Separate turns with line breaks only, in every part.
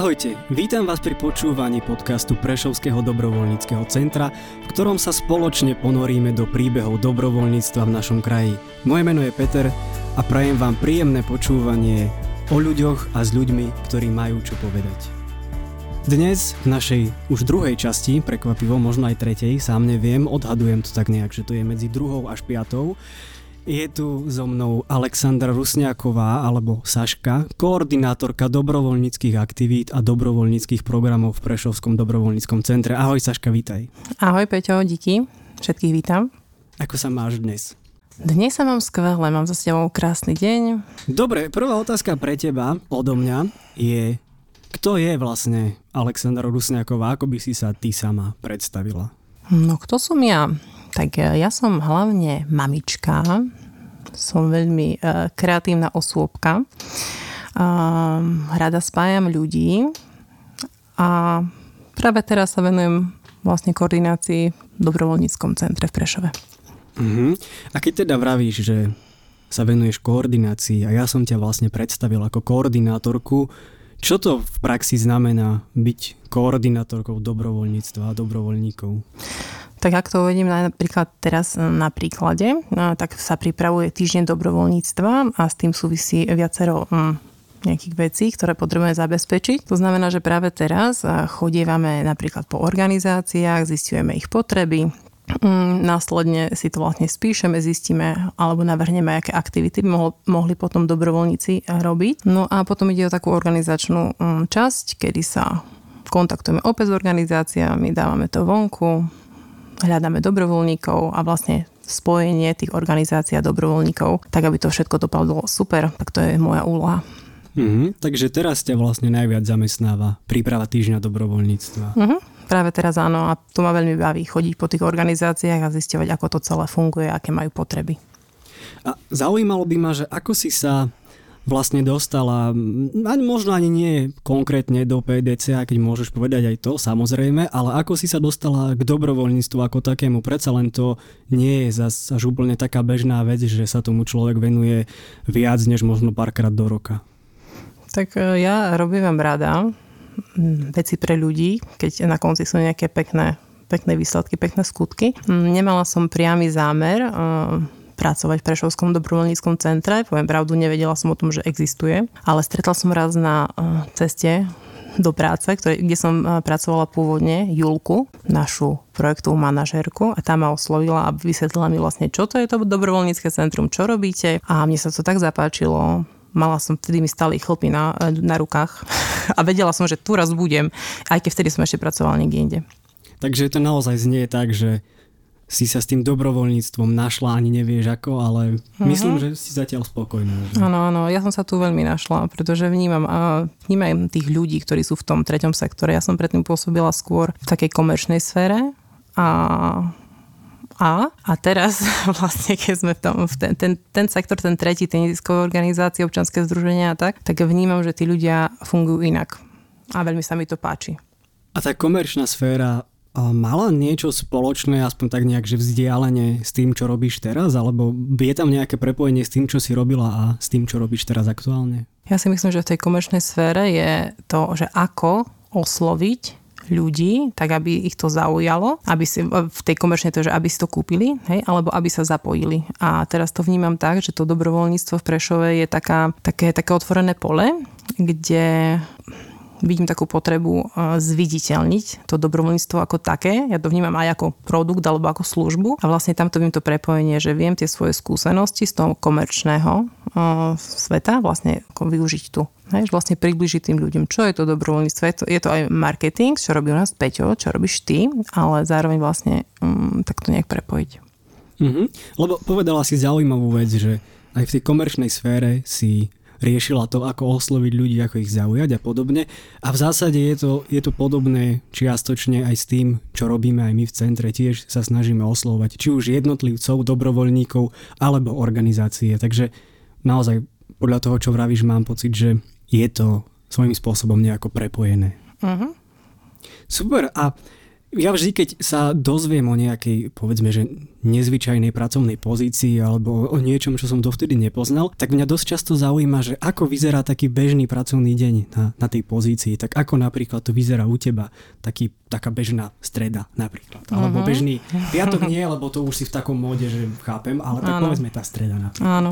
Ahojte, vítam vás pri počúvaní podcastu Prešovského dobrovoľníckého centra, v ktorom sa spoločne ponoríme do príbehov dobrovoľníctva v našom kraji. Moje meno je Peter a prajem vám príjemné počúvanie o ľuďoch a s ľuďmi, ktorí majú čo povedať. Dnes v našej už druhej časti, prekvapivo možno aj tretej, sám neviem, odhadujem to tak nejak, že to je medzi druhou až piatou, je tu so mnou Alexandra Rusňáková alebo Saška, koordinátorka dobrovoľníckých aktivít a dobrovoľníckých programov v Prešovskom dobrovoľníckom centre. Ahoj Saška, vítaj.
Ahoj Peťo, díky. Všetkých vítam.
Ako sa máš dnes?
Dnes sa mám skvelé, mám za tebou krásny deň.
Dobre, prvá otázka pre teba odo mňa je, kto je vlastne Alexandra Rusňáková, ako by si sa ty sama predstavila?
No kto som ja? Tak ja som hlavne mamička, som veľmi uh, kreatívna osôbka, uh, rada spájam ľudí a práve teraz sa venujem vlastne koordinácii v dobrovoľníckom centre v Prešove.
Uh-huh. A keď teda vravíš, že sa venuješ koordinácii a ja som ťa vlastne predstavil ako koordinátorku, čo to v praxi znamená byť koordinátorkou dobrovoľníctva a dobrovoľníkov?
Tak ak to uvedím napríklad teraz na príklade, tak sa pripravuje týždeň dobrovoľníctva a s tým súvisí viacero hm, nejakých vecí, ktoré potrebujeme zabezpečiť. To znamená, že práve teraz chodievame napríklad po organizáciách, zistujeme ich potreby, Následne si to vlastne spíšeme, zistíme alebo navrhneme, aké aktivity by mohli potom dobrovoľníci robiť. No a potom ide o takú organizačnú hm, časť, kedy sa kontaktujeme opäť s organizáciami, dávame to vonku, hľadáme dobrovoľníkov a vlastne spojenie tých organizácií a dobrovoľníkov, tak aby to všetko dopadlo super, tak to je moja úloha.
Mm-hmm. Takže teraz ťa vlastne najviac zamestnáva príprava týždňa dobrovoľníctva.
Mm-hmm. Práve teraz áno a to ma veľmi baví chodiť po tých organizáciách a zistovať, ako to celé funguje, aké majú potreby.
A zaujímalo by ma, že ako si sa vlastne dostala, ani možno ani nie konkrétne do PDC, keď môžeš povedať aj to, samozrejme, ale ako si sa dostala k dobrovoľníctvu ako takému, predsa len to nie je zase až úplne taká bežná vec, že sa tomu človek venuje viac než možno párkrát do roka.
Tak e, ja robím rada veci pre ľudí, keď na konci sú nejaké pekné, pekné výsledky, pekné skutky. Nemala som priamy zámer e, pracovať v Prešovskom dobrovoľníckom centre. Poviem pravdu, nevedela som o tom, že existuje, ale stretla som raz na eh, ceste do práce, ktoré, kde som eh, pracovala pôvodne, Julku, našu projektovú manažérku a tá ma oslovila a vysvetlila mi vlastne, čo to je to dobrovoľnícke centrum, čo robíte a mne sa to tak zapáčilo, mala som, vtedy mi stali chlpy na, eh, na rukách a vedela som, že tu raz budem, aj keď vtedy som ešte pracovala niekde inde.
Takže to naozaj znie tak, že si sa s tým dobrovoľníctvom našla, ani nevieš ako, ale uh-huh. myslím, že si zatiaľ spokojná.
Áno, áno, ja som sa tu veľmi našla, pretože vnímam, a vnímam tých ľudí, ktorí sú v tom treťom sektore. Ja som predtým pôsobila skôr v takej komerčnej sfére a a, a teraz vlastne, keď sme v tom, v ten, ten, ten sektor, ten tretí, tie neziskové organizácie, občanské združenia a tak, tak vnímam, že tí ľudia fungujú inak. A veľmi sa mi to páči.
A tá komerčná sféra mala niečo spoločné, aspoň tak nejak, že vzdialenie s tým, čo robíš teraz? Alebo je tam nejaké prepojenie s tým, čo si robila a s tým, čo robíš teraz aktuálne?
Ja si myslím, že v tej komerčnej sfére je to, že ako osloviť ľudí, tak aby ich to zaujalo, aby si, v tej komerčnej to, že aby si to kúpili, hej, alebo aby sa zapojili. A teraz to vnímam tak, že to dobrovoľníctvo v Prešove je taká, také, také otvorené pole, kde vidím takú potrebu e, zviditeľniť to dobrovoľníctvo ako také. Ja to vnímam aj ako produkt alebo ako službu a vlastne tamto viem to prepojenie, že viem tie svoje skúsenosti z toho komerčného uh, sveta vlastne využiť tu. Hej, vlastne približiť tým ľuďom, čo je to dobrovoľníctvo. Je to, je to aj marketing, čo robí u nás Peťo, čo robíš ty, ale zároveň vlastne um, tak to nejak prepojiť.
Mm-hmm. Lebo povedala si zaujímavú vec, že aj v tej komerčnej sfére si riešila to, ako osloviť ľudí, ako ich zaujať a podobne. A v zásade je to, je to podobné čiastočne aj s tým, čo robíme aj my v centre. Tiež sa snažíme oslovať či už jednotlivcov, dobrovoľníkov alebo organizácie. Takže naozaj podľa toho, čo vravíš, mám pocit, že je to svojím spôsobom nejako prepojené. Uh-huh. Super. A ja vždy, keď sa dozviem o nejakej, povedzme, že nezvyčajnej pracovnej pozícii alebo o niečom, čo som dovtedy nepoznal, tak mňa dosť často zaujíma, že ako vyzerá taký bežný pracovný deň na, na tej pozícii. Tak ako napríklad to vyzerá u teba, taký, taká bežná streda napríklad. Alebo uh-huh. bežný piatok nie, lebo to už si v takom móde, že chápem, ale tak Áno. povedzme tá streda napríklad.
Áno.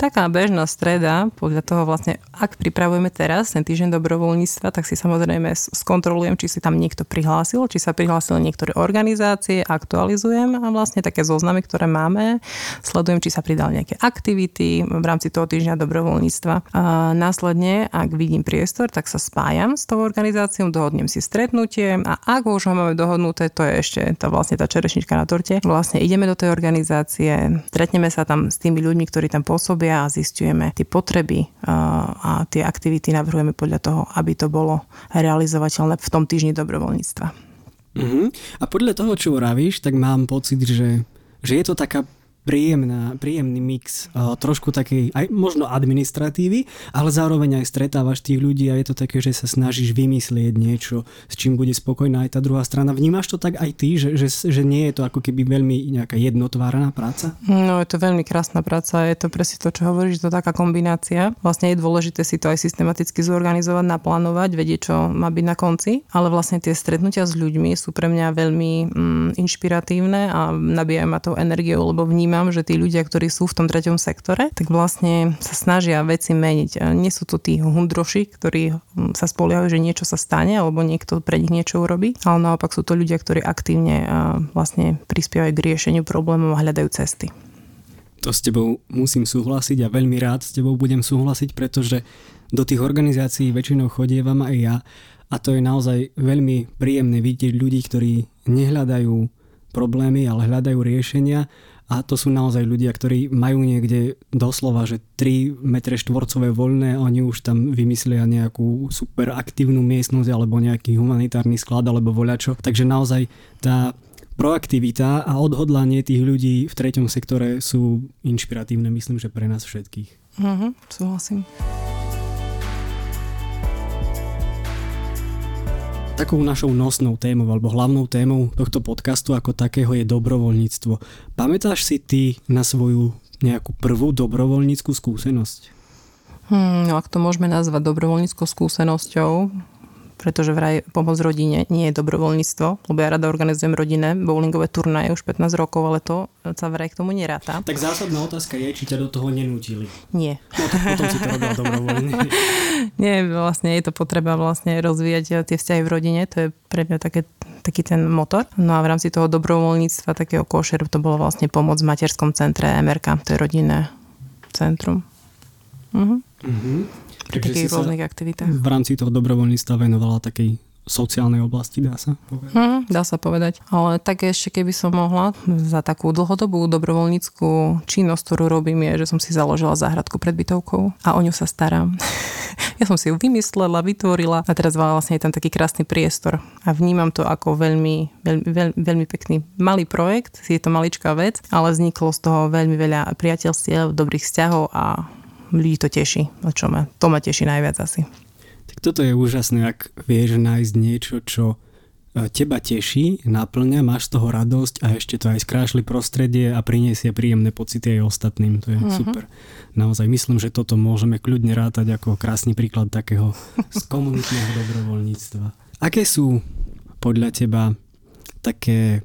Taká bežná streda, podľa toho vlastne, ak pripravujeme teraz ten týždeň dobrovoľníctva, tak si samozrejme skontrolujem, či si tam niekto prihlásil, či sa prihlásili niektoré organizácie, aktualizujem a vlastne také zoznamy, ktoré máme. Sledujem, či sa pridali nejaké aktivity v rámci toho týždňa dobrovoľníctva. A následne, ak vidím priestor, tak sa spájam s tou organizáciou, dohodnem si stretnutie a ak už ho máme dohodnuté, to je ešte tá vlastne tá čerešnička na torte, vlastne ideme do tej organizácie, stretneme sa tam s tými ľuďmi, ktorí tam pôsobia a zistujeme tie potreby a tie aktivity navrhujeme podľa toho, aby to bolo realizovateľné v tom týždni dobrovoľníctva.
Uh-huh. A podľa toho, čo vravíš, tak mám pocit, že že je to taká príjemná, príjemný mix uh, trošku takej aj možno administratívy, ale zároveň aj stretávaš tých ľudí a je to také, že sa snažíš vymyslieť niečo, s čím bude spokojná aj tá druhá strana. Vnímaš to tak aj ty, že, že, že nie je to ako keby veľmi nejaká jednotvárna práca?
No je to veľmi krásna práca, je to presne to, čo hovoríš, to taká kombinácia. Vlastne je dôležité si to aj systematicky zorganizovať, naplánovať, vedieť, čo má byť na konci, ale vlastne tie stretnutia s ľuďmi sú pre mňa veľmi mm, inšpiratívne a nabíjajú ma tou energiou, lebo vnímam vnímam, že tí ľudia, ktorí sú v tom treťom sektore, tak vlastne sa snažia veci meniť. Nie sú to tí hundroši, ktorí sa spoliehajú, že niečo sa stane alebo niekto pre nich niečo urobí, ale naopak sú to ľudia, ktorí aktívne vlastne prispievajú k riešeniu problémov a hľadajú cesty.
To s tebou musím súhlasiť a veľmi rád s tebou budem súhlasiť, pretože do tých organizácií väčšinou chodievam aj ja a to je naozaj veľmi príjemné vidieť ľudí, ktorí nehľadajú problémy, ale hľadajú riešenia a to sú naozaj ľudia, ktorí majú niekde doslova, že 3 metre štvorcové voľné, oni už tam vymyslia nejakú super aktívnu miestnosť alebo nejaký humanitárny sklad alebo voľačo. Takže naozaj tá proaktivita a odhodlanie tých ľudí v treťom sektore sú inšpiratívne, myslím, že pre nás všetkých.
Mhm, súhlasím.
Takou našou nosnou témou alebo hlavnou témou tohto podcastu ako takého je dobrovoľníctvo. Pamätáš si ty na svoju nejakú prvú dobrovoľníckú skúsenosť?
Hmm, no ak to môžeme nazvať dobrovoľníckou skúsenosťou, pretože vraj pomoc rodine nie je dobrovoľníctvo, lebo ja rada organizujem rodinné bowlingové turnaje už 15 rokov, ale to sa vraj k tomu neráta.
Tak zásadná otázka je, či ťa do toho nenútili.
Nie.
No potom si to robila dobrovoľne.
nie, vlastne je to potreba vlastne rozvíjať tie vzťahy v rodine, to je pre mňa také taký ten motor. No a v rámci toho dobrovoľníctva, takého košeru, to bolo vlastne pomoc v materskom centre MRK, to je rodinné centrum. Mhm. Mhm pri takých rôznych aktivitách.
V rámci toho dobrovoľníctva venovala takej sociálnej oblasti, dá sa povedať?
Hmm, dá sa povedať. Ale tak ešte keby som mohla za takú dlhodobú dobrovoľníckú činnosť, ktorú robím, je, že som si založila záhradku pred bytovkou a o ňu sa starám. ja som si ju vymyslela, vytvorila a teraz vlastne je tam taký krásny priestor a vnímam to ako veľmi, veľmi, veľmi, veľmi pekný malý projekt, je to maličká vec, ale vzniklo z toho veľmi veľa priateľstiev, dobrých vzťahov a ľudí to teší. Čo ma, to ma teší najviac asi.
Tak toto je úžasné, ak vieš nájsť niečo, čo e, teba teší, naplňa, máš z toho radosť a ešte to aj skrášli prostredie a priniesie príjemné pocity aj ostatným. To je uh-huh. super. Naozaj myslím, že toto môžeme kľudne rátať ako krásny príklad takého komunitného dobrovoľníctva. Aké sú podľa teba také,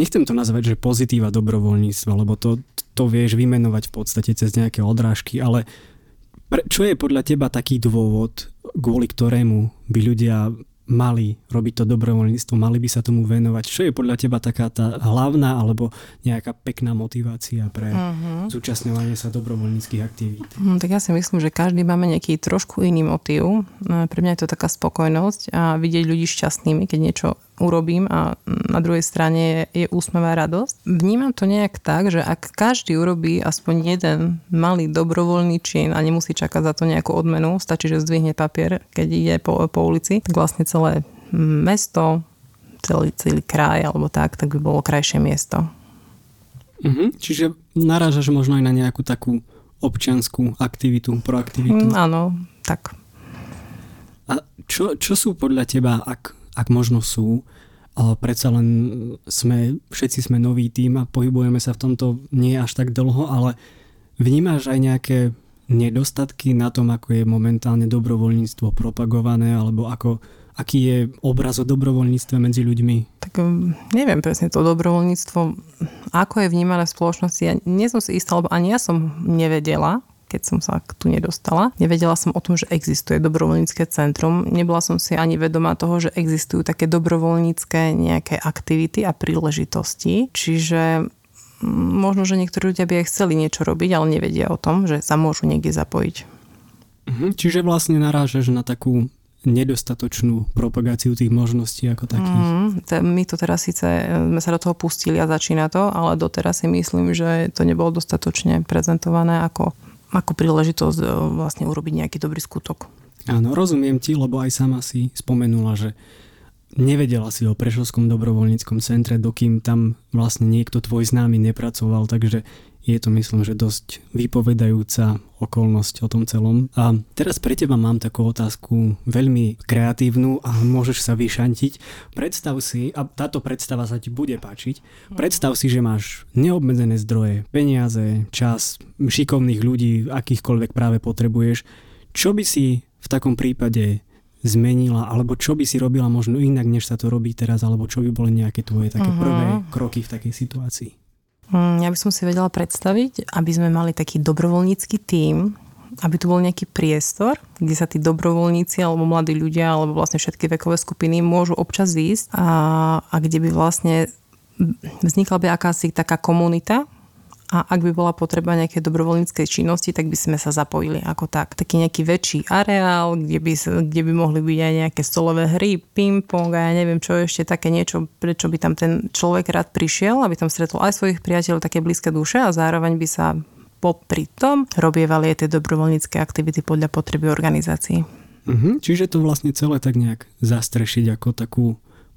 nechcem to nazvať, že pozitíva dobrovoľníctva, lebo to, to vieš vymenovať v podstate cez nejaké odrážky, ale čo je podľa teba taký dôvod, kvôli ktorému by ľudia mali robiť to dobrovoľníctvo, mali by sa tomu venovať. Čo je podľa teba taká tá hlavná alebo nejaká pekná motivácia pre uh-huh. zúčastňovanie sa dobrovoľníckých aktivít?
Uh, tak ja si myslím, že každý máme nejaký trošku iný motív. No, pre mňa je to taká spokojnosť a vidieť ľudí šťastnými, keď niečo urobím a na druhej strane je úsmevá radosť. Vnímam to nejak tak, že ak každý urobí aspoň jeden malý dobrovoľný čin a nemusí čakať za to nejakú odmenu, stačí, že zdvihne papier, keď ide po, po ulici, tak vlastne celé mesto, celý, celý kraj alebo tak, tak by bolo krajšie miesto.
Mhm, čiže narážaš možno aj na nejakú takú občianskú aktivitu, proaktivitu.
Mm, áno, tak.
A čo, čo sú podľa teba, ak ak možno sú, ale predsa len sme, všetci sme nový tým a pohybujeme sa v tomto nie až tak dlho, ale vnímaš aj nejaké nedostatky na tom, ako je momentálne dobrovoľníctvo propagované, alebo ako, aký je obraz o dobrovoľníctve medzi ľuďmi?
Tak um, neviem presne to dobrovoľníctvo, ako je vnímané v spoločnosti. Ja nie som si istá, lebo ani ja som nevedela, keď som sa tu nedostala. Nevedela som o tom, že existuje dobrovoľnícke centrum. Nebola som si ani vedomá toho, že existujú také dobrovoľnícke nejaké aktivity a príležitosti. Čiže mm, možno, že niektorí ľudia by aj chceli niečo robiť, ale nevedia o tom, že sa môžu niekde zapojiť.
Mhm, čiže vlastne narážaš na takú nedostatočnú propagáciu tých možností ako takých.
Mm, my to teraz síce e, sme sa do toho pustili a začína to, ale doteraz si myslím, že to nebolo dostatočne prezentované ako ako príležitosť e, vlastne urobiť nejaký dobrý skutok.
Áno, rozumiem ti, lebo aj sama si spomenula, že nevedela si o Prešovskom dobrovoľníckom centre, dokým tam vlastne niekto tvoj známy nepracoval, takže je to myslím, že dosť vypovedajúca okolnosť o tom celom. A teraz pre teba mám takú otázku veľmi kreatívnu a môžeš sa vyšantiť. Predstav si, a táto predstava sa ti bude páčiť, predstav si, že máš neobmedzené zdroje, peniaze, čas, šikovných ľudí, akýchkoľvek práve potrebuješ. Čo by si v takom prípade zmenila, alebo čo by si robila možno inak, než sa to robí teraz, alebo čo by boli nejaké tvoje také uh-huh. prvé kroky v takej situácii?
Mm, ja by som si vedela predstaviť, aby sme mali taký dobrovoľnícky tím, aby tu bol nejaký priestor, kde sa tí dobrovoľníci alebo mladí ľudia alebo vlastne všetky vekové skupiny môžu občas ísť a, a kde by vlastne vznikla by akási taká komunita, a ak by bola potreba nejaké dobrovoľníckej činnosti, tak by sme sa zapojili ako tak. Taký nejaký väčší areál, kde by, kde by mohli byť aj nejaké stolové hry, ping-pong a ja neviem čo ešte také niečo, prečo by tam ten človek rád prišiel, aby tam stretol aj svojich priateľov, také blízke duše a zároveň by sa popri tom robievali aj tie dobrovoľnícke aktivity podľa potreby organizácií.
Mhm, čiže to vlastne celé tak nejak zastrešiť ako takú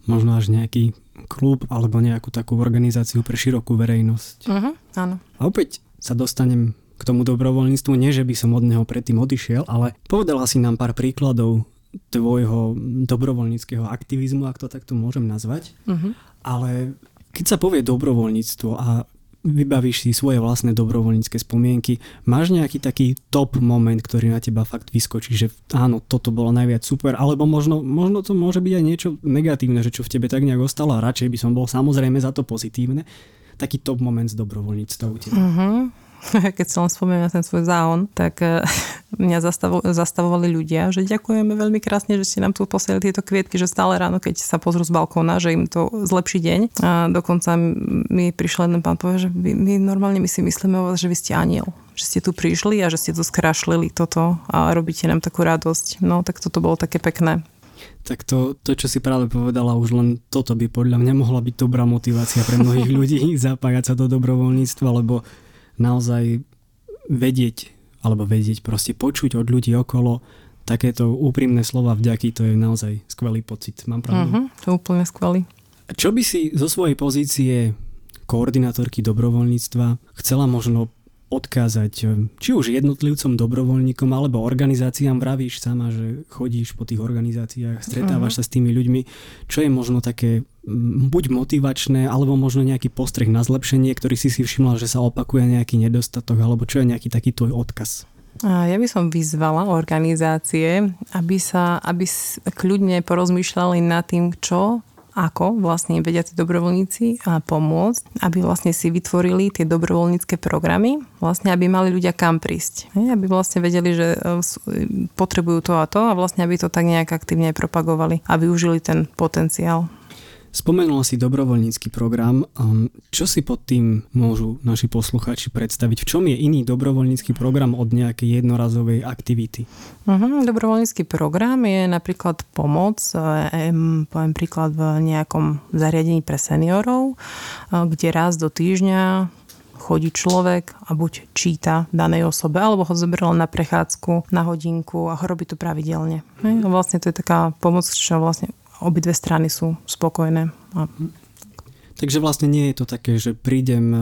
možno až nejaký klub alebo nejakú takú organizáciu pre širokú verejnosť.
Uh-huh, áno.
A opäť sa dostanem k tomu dobrovoľníctvu, nie že by som od neho predtým odišiel, ale povedala si nám pár príkladov tvojho dobrovoľníckého aktivizmu, ak to takto môžem nazvať. Uh-huh. Ale keď sa povie dobrovoľníctvo a vybavíš si svoje vlastné dobrovoľnícke spomienky. Máš nejaký taký top moment, ktorý na teba fakt vyskočí, že áno, toto bolo najviac super, alebo možno, možno to môže byť aj niečo negatívne, že čo v tebe tak nejak ostalo a radšej by som bol samozrejme za to pozitívne. Taký top moment z dobrovoľníctva u teba.
Uh-huh. keď sa len spomínam na ten svoj záon, tak eh, mňa zastavo, zastavovali ľudia, že ďakujeme veľmi krásne, že ste nám tu posielali tieto kvietky, že stále ráno, keď sa pozrú z balkóna, že im to zlepší deň. A dokonca mi prišiel jeden pán povie, že my, my normálne my si myslíme o vás, že vy ste aniel že ste tu prišli a že ste tu skrašlili toto a robíte nám takú radosť. No, tak toto bolo také pekné.
Tak to, to, čo si práve povedala, už len toto by podľa mňa mohla byť dobrá motivácia pre mnohých ľudí zapájať sa do dobrovoľníctva, lebo naozaj vedieť, alebo vedieť, proste počuť od ľudí okolo takéto úprimné slova vďaky, to je naozaj skvelý pocit. Mám pravdu?
Uh-huh, to úplne skvelý.
Čo by si zo svojej pozície koordinátorky dobrovoľníctva chcela možno odkázať eh, či už jednotlivcom, dobrovoľníkom alebo organizáciám. Vravíš sama, že chodíš po tých organizáciách, stretávaš uh-huh. sa s tými ľuďmi. Čo je možno také buď motivačné, alebo možno nejaký postreh na zlepšenie, ktorý si si všimla, že sa opakuje nejaký nedostatok, alebo čo je nejaký taký tvoj odkaz?
Ja by som vyzvala organizácie, aby sa aby kľudne porozmýšľali nad tým, čo ako vlastne vedia tí dobrovoľníci pomôcť, aby vlastne si vytvorili tie dobrovoľnícke programy, vlastne aby mali ľudia kam prísť. Aby vlastne vedeli, že e, potrebujú to a to a vlastne aby to tak nejak aktívne propagovali a využili ten potenciál.
Spomenula si dobrovoľnícky program. Um, čo si pod tým môžu naši posluchači predstaviť? V čom je iný dobrovoľnícky program od nejakej jednorazovej aktivity?
Uh-huh. Dobrovoľnícky program je napríklad pomoc, e, poviem príklad v nejakom zariadení pre seniorov, e, kde raz do týždňa chodí človek a buď číta danej osobe, alebo ho zoberal na prechádzku, na hodinku a robí to pravidelne. Vlastne to je taká pomoc, čo vlastne obidve strany sú spokojné. A...
Takže vlastne nie je to také, že prídem e,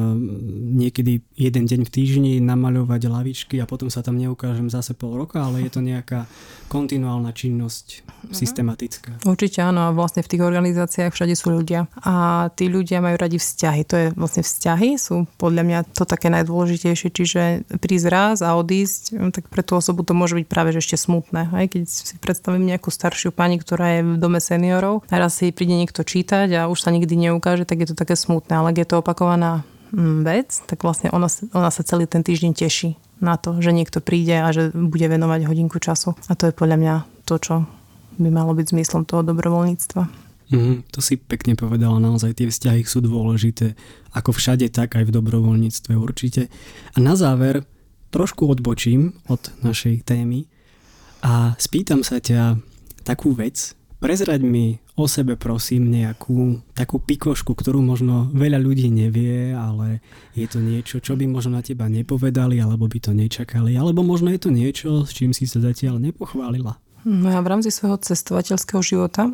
niekedy jeden deň v týždni namaľovať lavičky a potom sa tam neukážem zase pol roka, ale je to nejaká kontinuálna činnosť, uh-huh. systematická.
Určite áno a vlastne v tých organizáciách všade sú ľudia a tí ľudia majú radi vzťahy. To je vlastne vzťahy sú podľa mňa to také najdôležitejšie, čiže prísť raz a odísť, no, tak pre tú osobu to môže byť práve že ešte smutné. Aj keď si predstavím nejakú staršiu pani, ktorá je v dome seniorov a raz si príde niekto čítať a už sa nikdy neukáže, tak je je to také smutné, ale ak je to opakovaná mm, vec, tak vlastne ona, ona sa celý ten týždeň teší na to, že niekto príde a že bude venovať hodinku času. A to je podľa mňa to, čo by malo byť zmyslom toho dobrovoľníctva.
Mm, to si pekne povedala, naozaj tie vzťahy sú dôležité, ako všade, tak aj v dobrovoľníctve určite. A na záver trošku odbočím od našej témy a spýtam sa ťa takú vec. Prezrať mi o sebe prosím nejakú takú pikošku, ktorú možno veľa ľudí nevie, ale je to niečo, čo by možno na teba nepovedali, alebo by to nečakali, alebo možno je to niečo, s čím si sa zatiaľ nepochválila.
No ja v rámci svojho cestovateľského života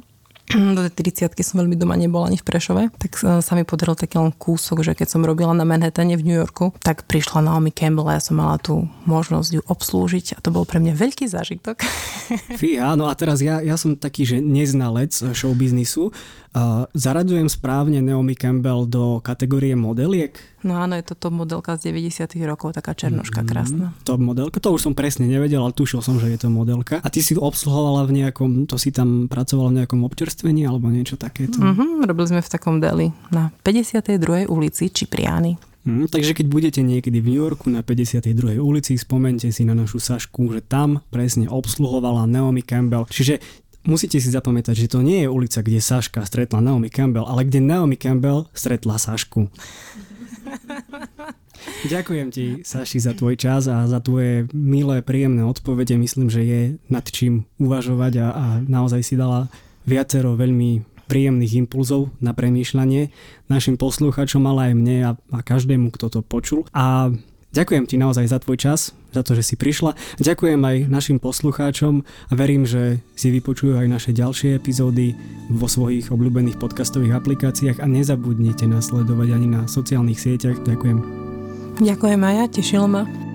do tej 30 som veľmi doma nebola ani v Prešove, tak sa mi podaril taký len kúsok, že keď som robila na Manhattane v New Yorku, tak prišla Naomi Campbell a ja som mala tú možnosť ju obslúžiť a to bol pre mňa veľký zážitok.
Fí, áno a teraz ja, ja som taký, že neznalec showbiznisu. Uh, zaradujem správne Naomi Campbell do kategórie modeliek?
No áno, je to top modelka z 90 rokov, taká černoška mm, krásna.
Top modelka, to už som presne nevedel, ale tušil som, že je to modelka. A ty si obsluhovala v nejakom, to si tam pracovala v nejakom občerstvení alebo niečo takéto?
Mm-hmm, robili sme v takom deli na 52. ulici Čipriány.
Mm, takže keď budete niekedy v New Yorku na 52. ulici, spomente si na našu Sašku, že tam presne obsluhovala Naomi Campbell. Čiže musíte si zapamätať, že to nie je ulica, kde Saška stretla Naomi Campbell, ale kde Naomi Campbell stretla Sašku. Ďakujem ti, Saši, za tvoj čas a za tvoje milé, príjemné odpovede. Myslím, že je nad čím uvažovať a, a naozaj si dala viacero veľmi príjemných impulzov na premýšľanie našim posluchačom, ale aj mne a, a každému, kto to počul. A ďakujem ti naozaj za tvoj čas, za to, že si prišla. Ďakujem aj našim poslucháčom a verím, že si vypočujú aj naše ďalšie epizódy vo svojich obľúbených podcastových aplikáciách a nezabudnite nás sledovať ani na sociálnych sieťach. Ďakujem.
Ďakujem aj ja, tešilo ma.